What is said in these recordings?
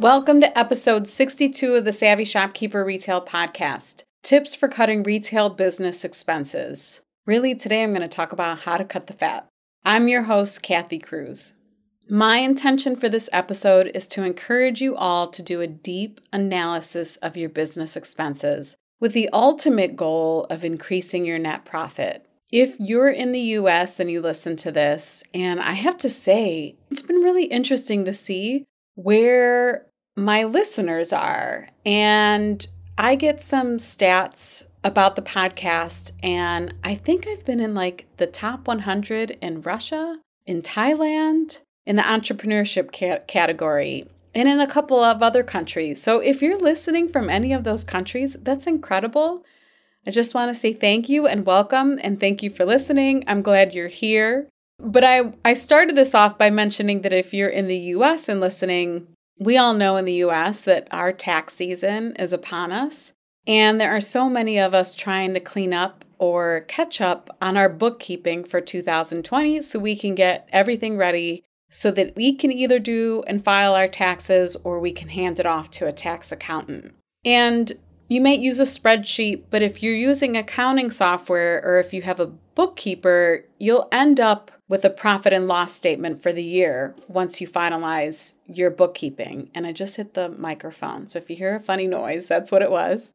Welcome to episode 62 of the Savvy Shopkeeper Retail Podcast Tips for Cutting Retail Business Expenses. Really, today I'm going to talk about how to cut the fat. I'm your host, Kathy Cruz. My intention for this episode is to encourage you all to do a deep analysis of your business expenses with the ultimate goal of increasing your net profit. If you're in the US and you listen to this, and I have to say, it's been really interesting to see where my listeners are. And I get some stats about the podcast, and I think I've been in like the top 100 in Russia, in Thailand, in the entrepreneurship ca- category, and in a couple of other countries. So if you're listening from any of those countries, that's incredible. I just want to say thank you and welcome, and thank you for listening. I'm glad you're here. But I, I started this off by mentioning that if you're in the US and listening, we all know in the US that our tax season is upon us, and there are so many of us trying to clean up or catch up on our bookkeeping for 2020 so we can get everything ready so that we can either do and file our taxes or we can hand it off to a tax accountant. And you might use a spreadsheet, but if you're using accounting software or if you have a bookkeeper, you'll end up with a profit and loss statement for the year once you finalize your bookkeeping. And I just hit the microphone. So if you hear a funny noise, that's what it was.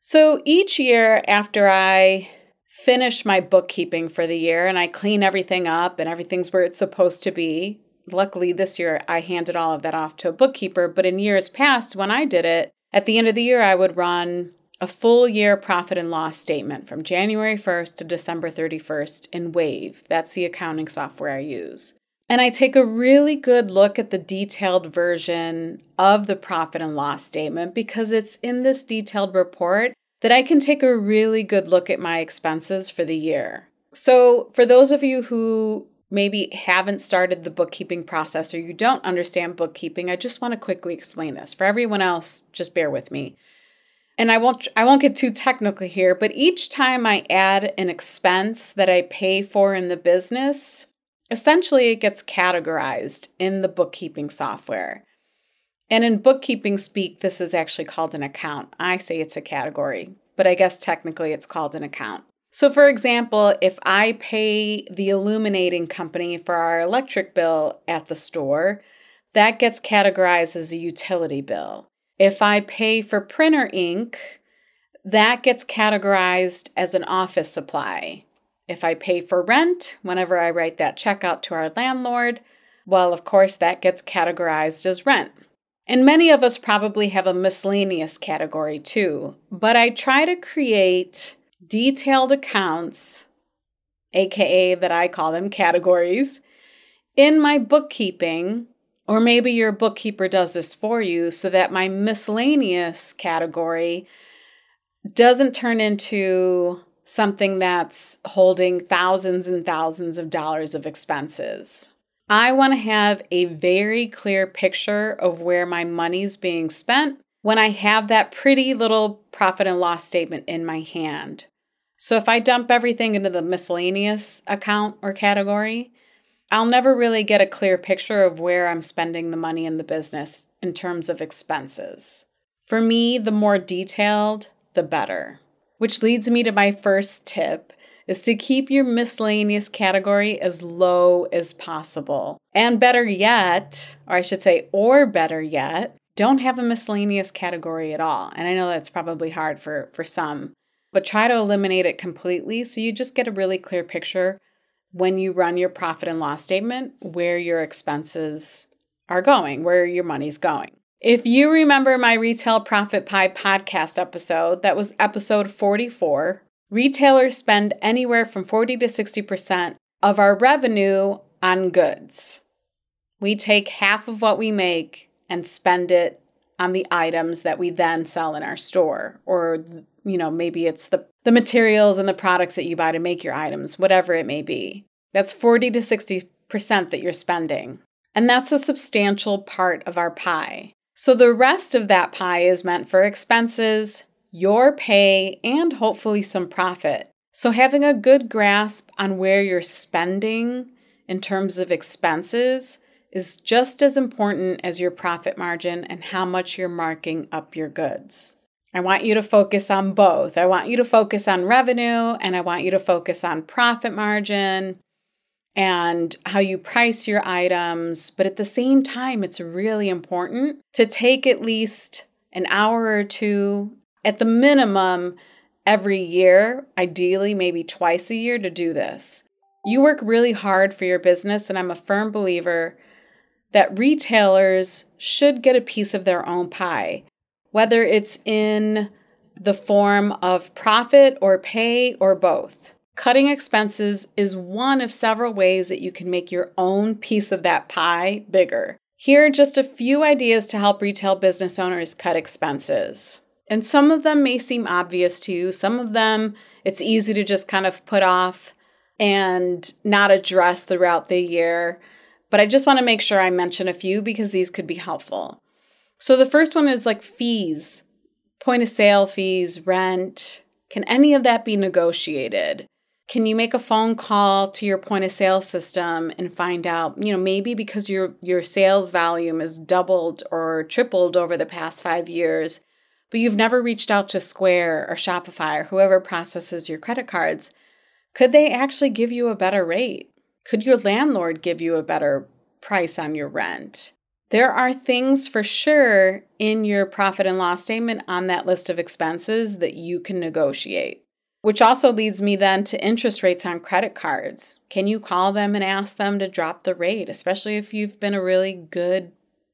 So each year after I finish my bookkeeping for the year and I clean everything up and everything's where it's supposed to be, luckily this year I handed all of that off to a bookkeeper. But in years past, when I did it, at the end of the year, I would run a full year profit and loss statement from January 1st to December 31st in Wave. That's the accounting software I use. And I take a really good look at the detailed version of the profit and loss statement because it's in this detailed report that I can take a really good look at my expenses for the year. So, for those of you who maybe haven't started the bookkeeping process or you don't understand bookkeeping, I just want to quickly explain this. For everyone else, just bear with me and I won't I won't get too technical here, but each time I add an expense that I pay for in the business, essentially it gets categorized in the bookkeeping software. And in bookkeeping speak, this is actually called an account. I say it's a category, but I guess technically it's called an account. So, for example, if I pay the illuminating company for our electric bill at the store, that gets categorized as a utility bill. If I pay for printer ink, that gets categorized as an office supply. If I pay for rent, whenever I write that check out to our landlord, well, of course, that gets categorized as rent. And many of us probably have a miscellaneous category too, but I try to create detailed accounts, aka that I call them categories, in my bookkeeping or maybe your bookkeeper does this for you so that my miscellaneous category doesn't turn into something that's holding thousands and thousands of dollars of expenses. I want to have a very clear picture of where my money's being spent when I have that pretty little profit and loss statement in my hand. So if I dump everything into the miscellaneous account or category, I'll never really get a clear picture of where I'm spending the money in the business in terms of expenses. For me, the more detailed, the better. Which leads me to my first tip is to keep your miscellaneous category as low as possible. And better yet, or I should say, or better yet, don't have a miscellaneous category at all. And I know that's probably hard for, for some, but try to eliminate it completely so you just get a really clear picture when you run your profit and loss statement where your expenses are going, where your money's going. If you remember my Retail Profit Pie podcast episode, that was episode 44, retailers spend anywhere from 40 to 60% of our revenue on goods. We take half of what we make and spend it on the items that we then sell in our store or you know maybe it's the the materials and the products that you buy to make your items whatever it may be that's 40 to 60% that you're spending and that's a substantial part of our pie so the rest of that pie is meant for expenses your pay and hopefully some profit so having a good grasp on where you're spending in terms of expenses is just as important as your profit margin and how much you're marking up your goods. I want you to focus on both. I want you to focus on revenue and I want you to focus on profit margin and how you price your items. But at the same time, it's really important to take at least an hour or two at the minimum every year, ideally, maybe twice a year, to do this. You work really hard for your business, and I'm a firm believer that retailers should get a piece of their own pie, whether it's in the form of profit or pay or both. Cutting expenses is one of several ways that you can make your own piece of that pie bigger. Here are just a few ideas to help retail business owners cut expenses. And some of them may seem obvious to you, some of them it's easy to just kind of put off and not address throughout the year but I just want to make sure I mention a few because these could be helpful. So the first one is like fees, point of sale fees, rent. Can any of that be negotiated? Can you make a phone call to your point of sale system and find out, you know, maybe because your your sales volume is doubled or tripled over the past 5 years, but you've never reached out to Square or Shopify or whoever processes your credit cards, could they actually give you a better rate? Could your landlord give you a better price on your rent? There are things for sure in your profit and loss statement on that list of expenses that you can negotiate. Which also leads me then to interest rates on credit cards. Can you call them and ask them to drop the rate, especially if you've been a really good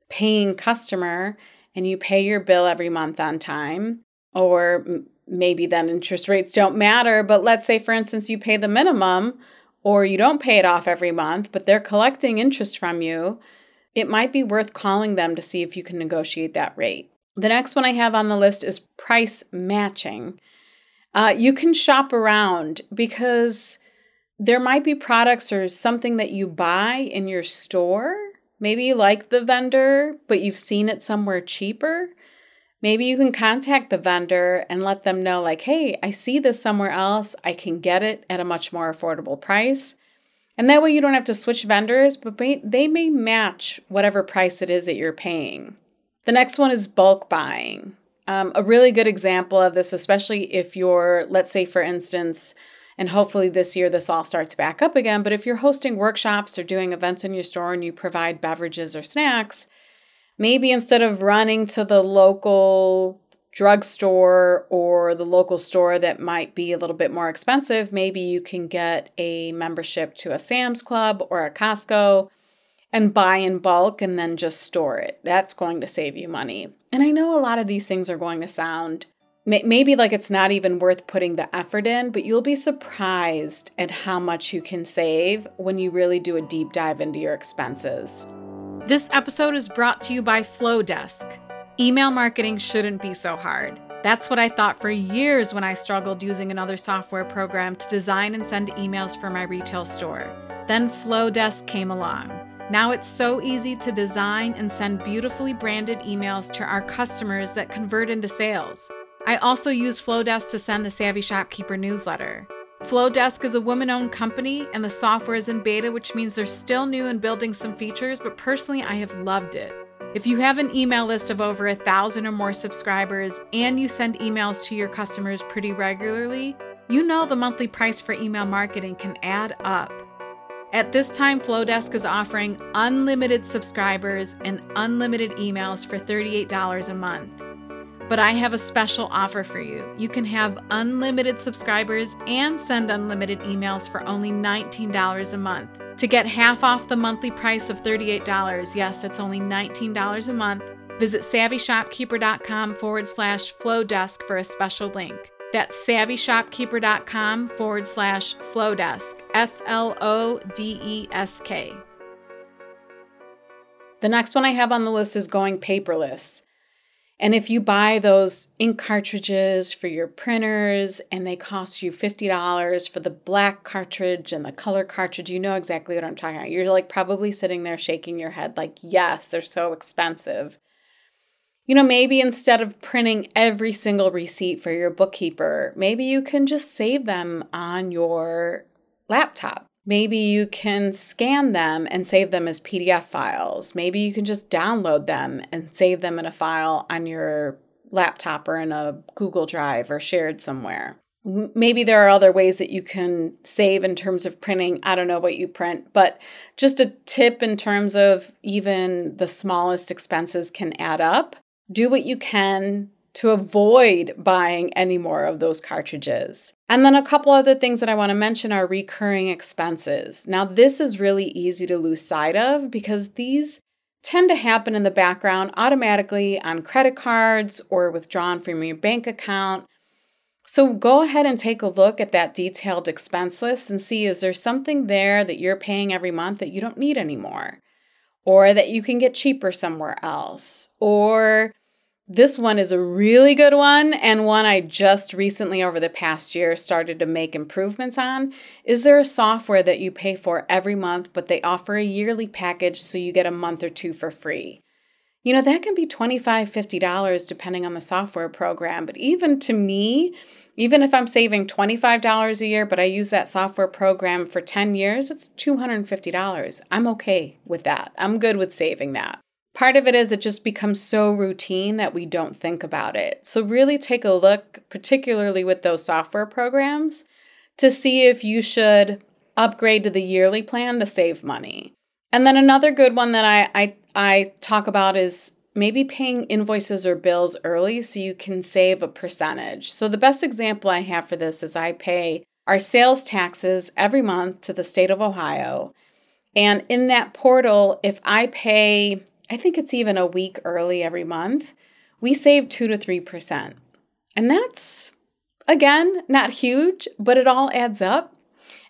paying customer and you pay your bill every month on time? Or maybe then interest rates don't matter, but let's say, for instance, you pay the minimum or you don't pay it off every month, but they're collecting interest from you, it might be worth calling them to see if you can negotiate that rate. The next one I have on the list is price matching. Uh, you can shop around because there might be products or something that you buy in your store. Maybe you like the vendor, but you've seen it somewhere cheaper. Maybe you can contact the vendor and let them know, like, hey, I see this somewhere else. I can get it at a much more affordable price. And that way you don't have to switch vendors, but they may match whatever price it is that you're paying. The next one is bulk buying. Um, a really good example of this, especially if you're, let's say, for instance, and hopefully this year this all starts back up again, but if you're hosting workshops or doing events in your store and you provide beverages or snacks, maybe instead of running to the local drugstore or the local store that might be a little bit more expensive, maybe you can get a membership to a Sam's Club or a Costco and buy in bulk and then just store it. That's going to save you money. And I know a lot of these things are going to sound maybe like it's not even worth putting the effort in, but you'll be surprised at how much you can save when you really do a deep dive into your expenses. This episode is brought to you by Flodesk. Email marketing shouldn't be so hard. That's what I thought for years when I struggled using another software program to design and send emails for my retail store. Then Flodesk came along. Now it's so easy to design and send beautifully branded emails to our customers that convert into sales. I also use Flodesk to send the Savvy Shopkeeper newsletter. Flodesk is a woman owned company and the software is in beta, which means they're still new and building some features, but personally, I have loved it. If you have an email list of over a thousand or more subscribers and you send emails to your customers pretty regularly, you know the monthly price for email marketing can add up. At this time, Flodesk is offering unlimited subscribers and unlimited emails for $38 a month. But I have a special offer for you. You can have unlimited subscribers and send unlimited emails for only $19 a month. To get half off the monthly price of $38, yes, it's only $19 a month, visit savvyshopkeeper.com forward slash flodesk for a special link. That's savvyshopkeeper.com forward slash flodesk, F L O D E S K. The next one I have on the list is going paperless. And if you buy those ink cartridges for your printers and they cost you $50 for the black cartridge and the color cartridge, you know exactly what I'm talking about. You're like probably sitting there shaking your head, like, yes, they're so expensive. You know, maybe instead of printing every single receipt for your bookkeeper, maybe you can just save them on your laptop. Maybe you can scan them and save them as PDF files. Maybe you can just download them and save them in a file on your laptop or in a Google Drive or shared somewhere. Maybe there are other ways that you can save in terms of printing. I don't know what you print, but just a tip in terms of even the smallest expenses can add up. Do what you can to avoid buying any more of those cartridges. And then a couple other things that I want to mention are recurring expenses. Now, this is really easy to lose sight of because these tend to happen in the background automatically on credit cards or withdrawn from your bank account. So go ahead and take a look at that detailed expense list and see is there something there that you're paying every month that you don't need anymore? Or that you can get cheaper somewhere else? Or this one is a really good one, and one I just recently, over the past year, started to make improvements on. Is there a software that you pay for every month, but they offer a yearly package so you get a month or two for free? You know, that can be $25, $50 depending on the software program. But even to me, even if I'm saving $25 a year, but I use that software program for 10 years, it's $250. I'm okay with that. I'm good with saving that. Part of it is it just becomes so routine that we don't think about it. So, really take a look, particularly with those software programs, to see if you should upgrade to the yearly plan to save money. And then another good one that I, I, I talk about is maybe paying invoices or bills early so you can save a percentage. So, the best example I have for this is I pay our sales taxes every month to the state of Ohio. And in that portal, if I pay I think it's even a week early every month, we save 2 to 3%. And that's, again, not huge, but it all adds up.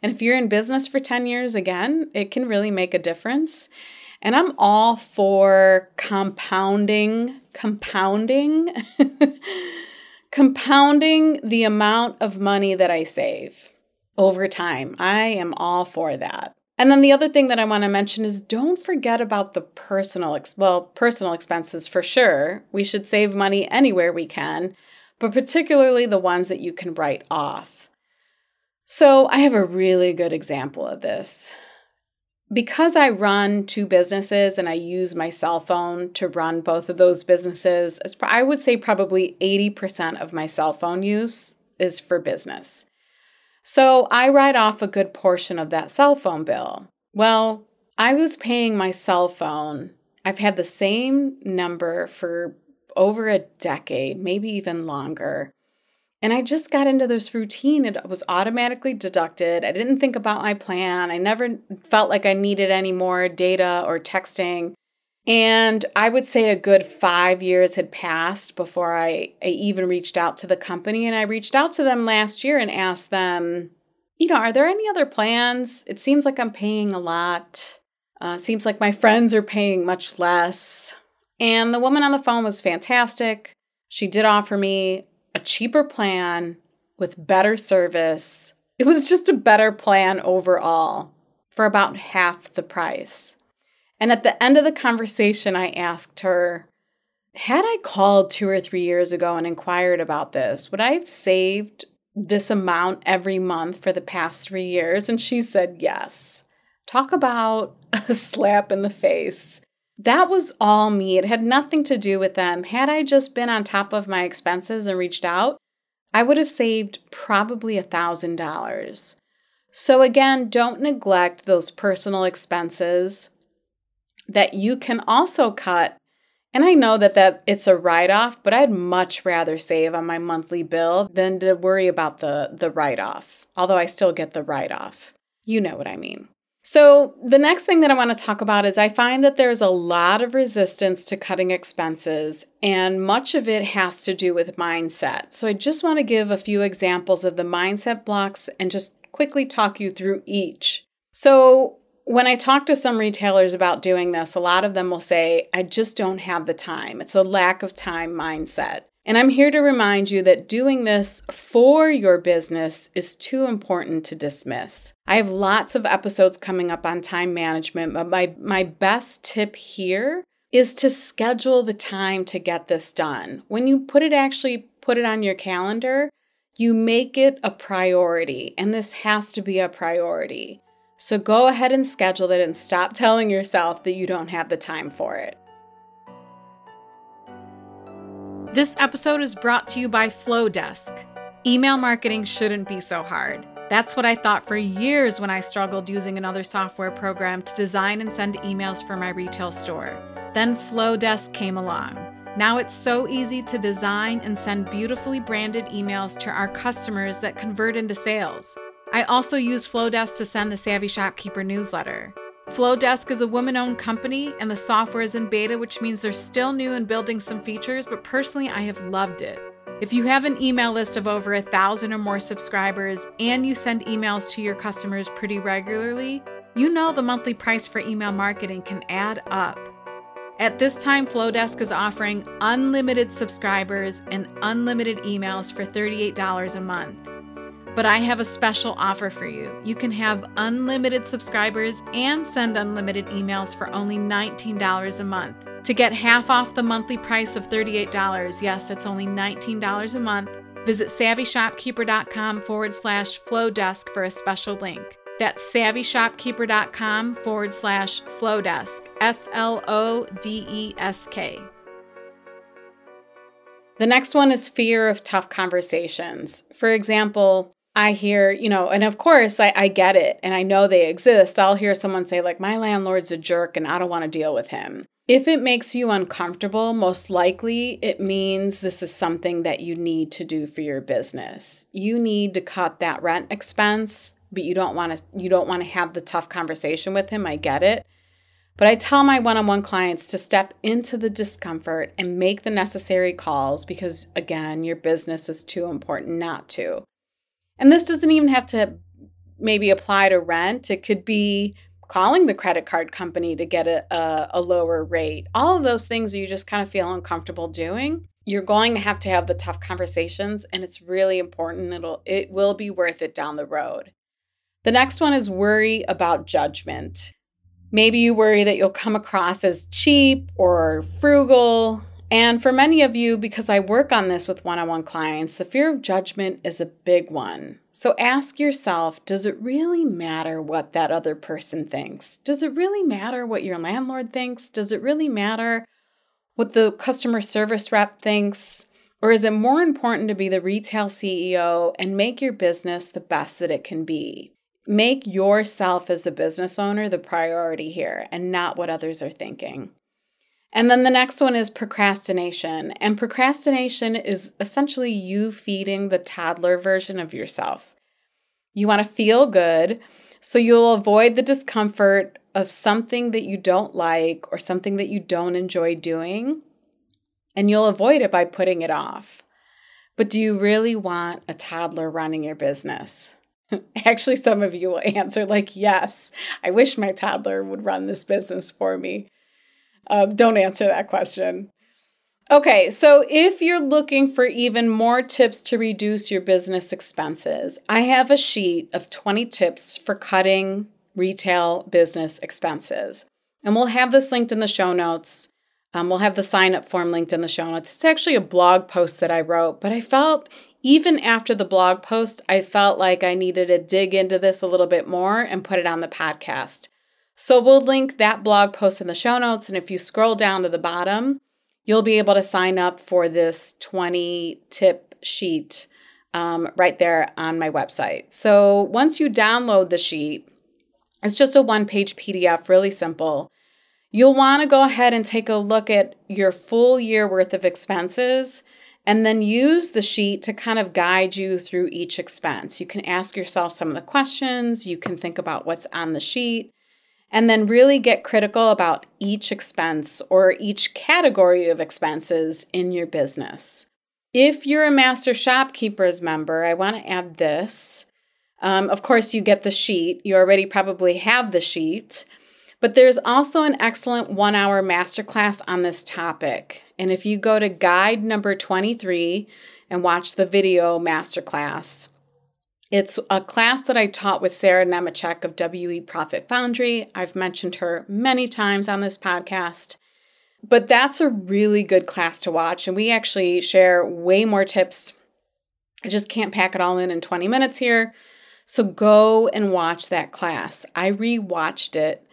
And if you're in business for 10 years, again, it can really make a difference. And I'm all for compounding, compounding, compounding the amount of money that I save over time. I am all for that. And then the other thing that I want to mention is don't forget about the personal ex- well, personal expenses for sure. We should save money anywhere we can, but particularly the ones that you can write off. So, I have a really good example of this. Because I run two businesses and I use my cell phone to run both of those businesses, I would say probably 80% of my cell phone use is for business. So I write off a good portion of that cell phone bill. Well, I was paying my cell phone. I've had the same number for over a decade, maybe even longer. And I just got into this routine. It was automatically deducted. I didn't think about my plan. I never felt like I needed any more data or texting. And I would say a good five years had passed before I, I even reached out to the company. And I reached out to them last year and asked them, you know, are there any other plans? It seems like I'm paying a lot. Uh, seems like my friends are paying much less. And the woman on the phone was fantastic. She did offer me a cheaper plan with better service. It was just a better plan overall for about half the price. And at the end of the conversation, I asked her, had I called two or three years ago and inquired about this, would I have saved this amount every month for the past three years? And she said, yes. Talk about a slap in the face. That was all me. It had nothing to do with them. Had I just been on top of my expenses and reached out, I would have saved probably a $1,000. So, again, don't neglect those personal expenses that you can also cut and I know that that it's a write off, but I'd much rather save on my monthly bill than to worry about the the write off. Although I still get the write off. You know what I mean. So, the next thing that I want to talk about is I find that there's a lot of resistance to cutting expenses, and much of it has to do with mindset. So, I just want to give a few examples of the mindset blocks and just quickly talk you through each. So, when I talk to some retailers about doing this, a lot of them will say, I just don't have the time. It's a lack of time mindset. And I'm here to remind you that doing this for your business is too important to dismiss. I have lots of episodes coming up on time management, but my, my best tip here is to schedule the time to get this done. When you put it actually put it on your calendar, you make it a priority, and this has to be a priority. So go ahead and schedule it and stop telling yourself that you don't have the time for it. This episode is brought to you by Flodesk. Email marketing shouldn't be so hard. That's what I thought for years when I struggled using another software program to design and send emails for my retail store. Then Flodesk came along. Now it's so easy to design and send beautifully branded emails to our customers that convert into sales. I also use Flodesk to send the Savvy Shopkeeper newsletter. Flodesk is a woman owned company, and the software is in beta, which means they're still new and building some features, but personally, I have loved it. If you have an email list of over a thousand or more subscribers and you send emails to your customers pretty regularly, you know the monthly price for email marketing can add up. At this time, Flodesk is offering unlimited subscribers and unlimited emails for $38 a month. But I have a special offer for you. You can have unlimited subscribers and send unlimited emails for only $19 a month. To get half off the monthly price of $38, yes, it's only $19 a month, visit savvyshopkeeper.com forward slash flodesk for a special link. That's savvyshopkeeper.com forward slash flodesk, F L O D E S K. The next one is fear of tough conversations. For example, I hear, you know, and of course I, I get it and I know they exist. I'll hear someone say, like, my landlord's a jerk and I don't want to deal with him. If it makes you uncomfortable, most likely it means this is something that you need to do for your business. You need to cut that rent expense, but you don't want to you don't want to have the tough conversation with him. I get it. But I tell my one-on-one clients to step into the discomfort and make the necessary calls because again, your business is too important not to. And this doesn't even have to maybe apply to rent. It could be calling the credit card company to get a, a, a, lower rate. All of those things you just kind of feel uncomfortable doing. You're going to have to have the tough conversations, and it's really important. It'll it will be worth it down the road. The next one is worry about judgment. Maybe you worry that you'll come across as cheap or frugal and for many of you, because I work on this with one on one clients, the fear of judgment is a big one. So ask yourself does it really matter what that other person thinks? Does it really matter what your landlord thinks? Does it really matter what the customer service rep thinks? Or is it more important to be the retail CEO and make your business the best that it can be? Make yourself as a business owner the priority here and not what others are thinking. And then the next one is procrastination. And procrastination is essentially you feeding the toddler version of yourself. You want to feel good, so you'll avoid the discomfort of something that you don't like or something that you don't enjoy doing, and you'll avoid it by putting it off. But do you really want a toddler running your business? Actually, some of you will answer, like, yes, I wish my toddler would run this business for me. Um, don't answer that question. Okay, so if you're looking for even more tips to reduce your business expenses, I have a sheet of 20 tips for cutting retail business expenses. And we'll have this linked in the show notes. Um, we'll have the sign up form linked in the show notes. It's actually a blog post that I wrote, but I felt even after the blog post, I felt like I needed to dig into this a little bit more and put it on the podcast. So we'll link that blog post in the show notes. And if you scroll down to the bottom, you'll be able to sign up for this 20 tip sheet um, right there on my website. So once you download the sheet, it's just a one page PDF, really simple. You'll want to go ahead and take a look at your full year worth of expenses and then use the sheet to kind of guide you through each expense. You can ask yourself some of the questions, you can think about what's on the sheet, and then really get critical about each expense or each category of expenses in your business. If you're a Master Shopkeepers member, I want to add this. Um, of course, you get the sheet. You already probably have the sheet. But there's also an excellent one hour masterclass on this topic. And if you go to guide number 23 and watch the video masterclass, it's a class that I taught with Sarah Nemechek of WE Profit Foundry. I've mentioned her many times on this podcast. But that's a really good class to watch. And we actually share way more tips. I just can't pack it all in in 20 minutes here. So go and watch that class. I rewatched it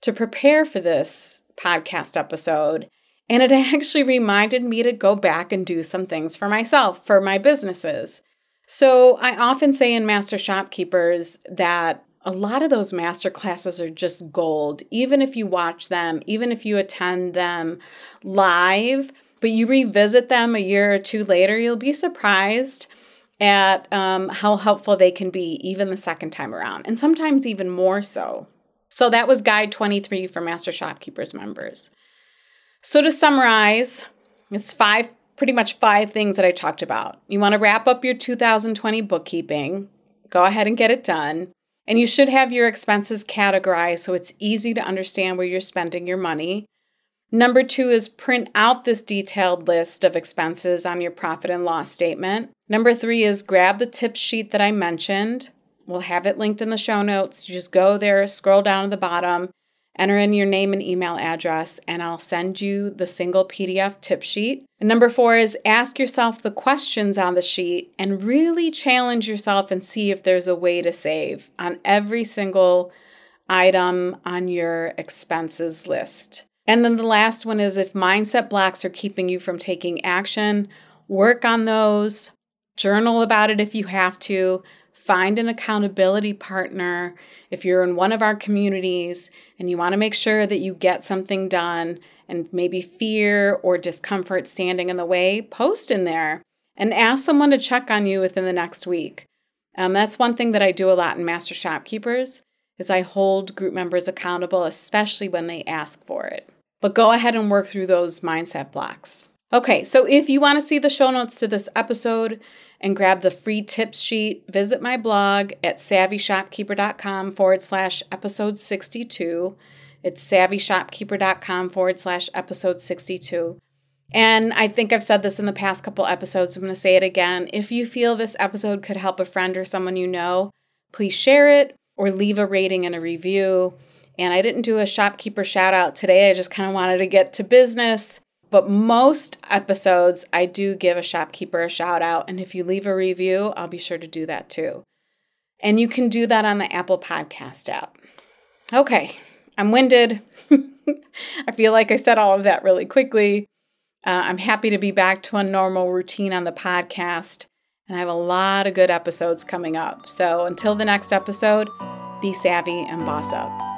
to prepare for this podcast episode, and it actually reminded me to go back and do some things for myself, for my businesses. So I often say in Master Shopkeepers that a lot of those master classes are just gold, even if you watch them, even if you attend them live, but you revisit them a year or two later, you'll be surprised at um, how helpful they can be even the second time around, and sometimes even more so. So that was Guide 23 for Master Shopkeepers members. So to summarize, it's five, pretty much five things that I talked about. You want to wrap up your 2020 bookkeeping, go ahead and get it done. And you should have your expenses categorized so it's easy to understand where you're spending your money. Number two is print out this detailed list of expenses on your profit and loss statement. Number three is grab the tip sheet that I mentioned. We'll have it linked in the show notes. You just go there, scroll down to the bottom, enter in your name and email address, and I'll send you the single PDF tip sheet. And number four is ask yourself the questions on the sheet and really challenge yourself and see if there's a way to save on every single item on your expenses list. And then the last one is if mindset blocks are keeping you from taking action, work on those, journal about it if you have to, find an accountability partner. If you're in one of our communities and you want to make sure that you get something done and maybe fear or discomfort standing in the way, post in there and ask someone to check on you within the next week. Um, that's one thing that I do a lot in Master Shopkeepers is I hold group members accountable, especially when they ask for it. But go ahead and work through those mindset blocks. Okay, so if you want to see the show notes to this episode and grab the free tips sheet, visit my blog at savvyshopkeeper.com forward slash episode 62. It's savvyshopkeeper.com forward slash episode 62. And I think I've said this in the past couple episodes. I'm going to say it again. If you feel this episode could help a friend or someone you know, please share it or leave a rating and a review. And I didn't do a shopkeeper shout out today. I just kind of wanted to get to business. But most episodes, I do give a shopkeeper a shout out. And if you leave a review, I'll be sure to do that too. And you can do that on the Apple Podcast app. Okay, I'm winded. I feel like I said all of that really quickly. Uh, I'm happy to be back to a normal routine on the podcast. And I have a lot of good episodes coming up. So until the next episode, be savvy and boss up.